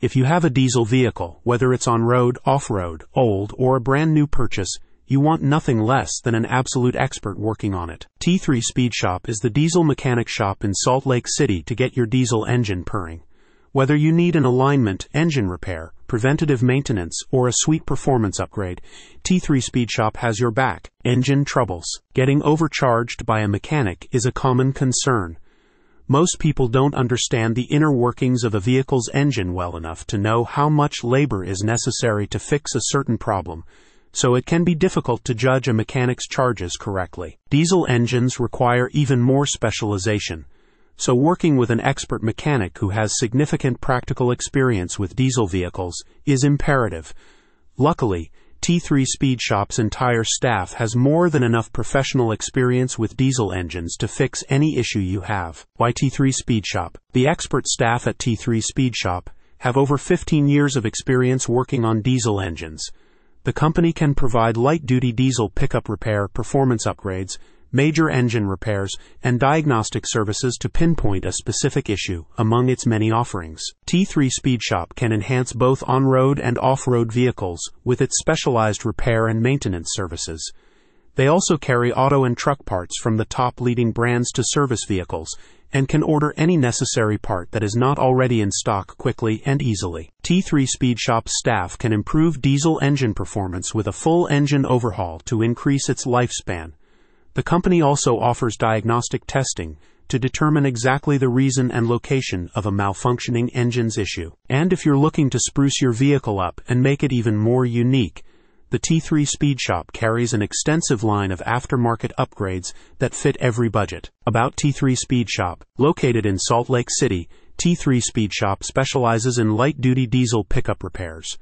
If you have a diesel vehicle, whether it's on road, off road, old, or a brand new purchase, you want nothing less than an absolute expert working on it. T3 Speed Shop is the diesel mechanic shop in Salt Lake City to get your diesel engine purring. Whether you need an alignment, engine repair, preventative maintenance, or a sweet performance upgrade, T3 Speed Shop has your back. Engine troubles. Getting overcharged by a mechanic is a common concern. Most people don't understand the inner workings of a vehicle's engine well enough to know how much labor is necessary to fix a certain problem, so it can be difficult to judge a mechanic's charges correctly. Diesel engines require even more specialization so working with an expert mechanic who has significant practical experience with diesel vehicles is imperative. Luckily, T3 Speed Shop's entire staff has more than enough professional experience with diesel engines to fix any issue you have. Why T3 Speed Shop? The expert staff at T3 Speed Shop have over 15 years of experience working on diesel engines. The company can provide light duty diesel pickup repair, performance upgrades, major engine repairs, and diagnostic services to pinpoint a specific issue among its many offerings. T3 Speed Shop can enhance both on road and off road vehicles with its specialized repair and maintenance services. They also carry auto and truck parts from the top leading brands to service vehicles and can order any necessary part that is not already in stock quickly and easily. T3 Speed Shop's staff can improve diesel engine performance with a full engine overhaul to increase its lifespan the company also offers diagnostic testing to determine exactly the reason and location of a malfunctioning engine's issue. And if you're looking to spruce your vehicle up and make it even more unique, the T3 Speed Shop carries an extensive line of aftermarket upgrades that fit every budget. About T3 Speed Shop, located in Salt Lake City, T3 Speed Shop specializes in light duty diesel pickup repairs.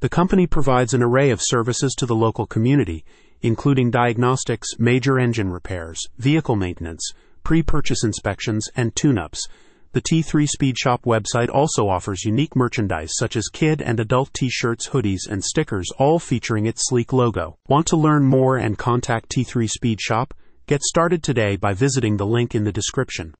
The company provides an array of services to the local community, including diagnostics, major engine repairs, vehicle maintenance, pre purchase inspections, and tune ups. The T3 Speed Shop website also offers unique merchandise such as kid and adult t shirts, hoodies, and stickers, all featuring its sleek logo. Want to learn more and contact T3 Speed Shop? Get started today by visiting the link in the description.